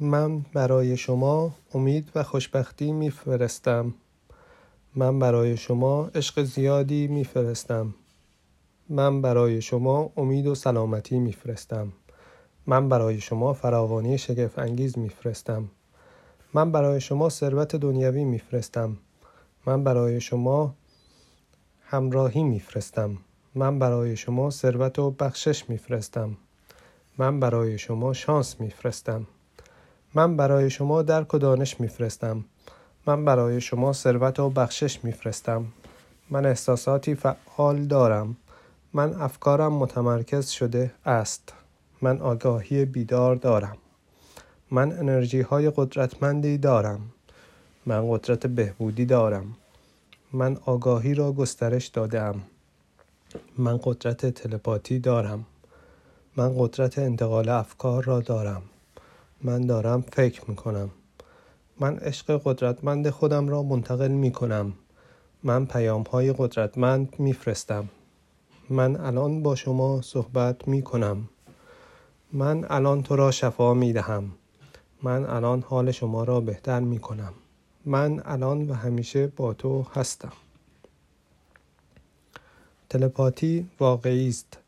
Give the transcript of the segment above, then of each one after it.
من برای شما امید و خوشبختی میفرستم. من برای شما عشق زیادی میفرستم. من برای شما امید و سلامتی میفرستم. من برای شما فراوانی شگفت انگیز میفرستم. من برای شما ثروت دنیوی میفرستم. من برای شما همراهی میفرستم. من برای شما ثروت و بخشش میفرستم. من برای شما شانس میفرستم. من برای شما درک و دانش میفرستم. من برای شما ثروت و بخشش میفرستم. من احساساتی فعال دارم. من افکارم متمرکز شده است. من آگاهی بیدار دارم. من انرژی های قدرتمندی دارم. من قدرت بهبودی دارم. من آگاهی را گسترش دادم من قدرت تلپاتی دارم. من قدرت انتقال افکار را دارم. من دارم فکر می کنم من عشق قدرتمند خودم را منتقل می کنم من پیام های قدرتمند می فرستم من الان با شما صحبت می کنم من الان تو را شفا می دهم من الان حال شما را بهتر می کنم من الان و همیشه با تو هستم. تلپاتی واقعی است.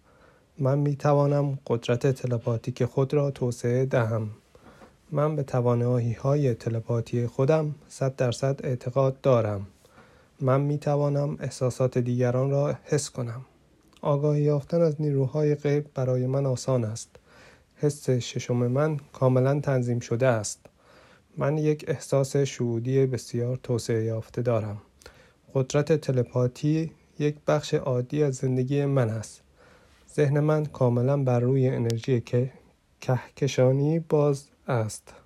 من می توانم قدرت تلپاتیک خود را توسعه دهم. من به توانایی های تلپاتی خودم صد درصد اعتقاد دارم. من می توانم احساسات دیگران را حس کنم. آگاهی یافتن از نیروهای غیب برای من آسان است. حس ششم من کاملا تنظیم شده است. من یک احساس شهودی بسیار توسعه یافته دارم. قدرت تلپاتی یک بخش عادی از زندگی من است. ذهن من کاملا بر روی انرژی که کهکشانی باز است.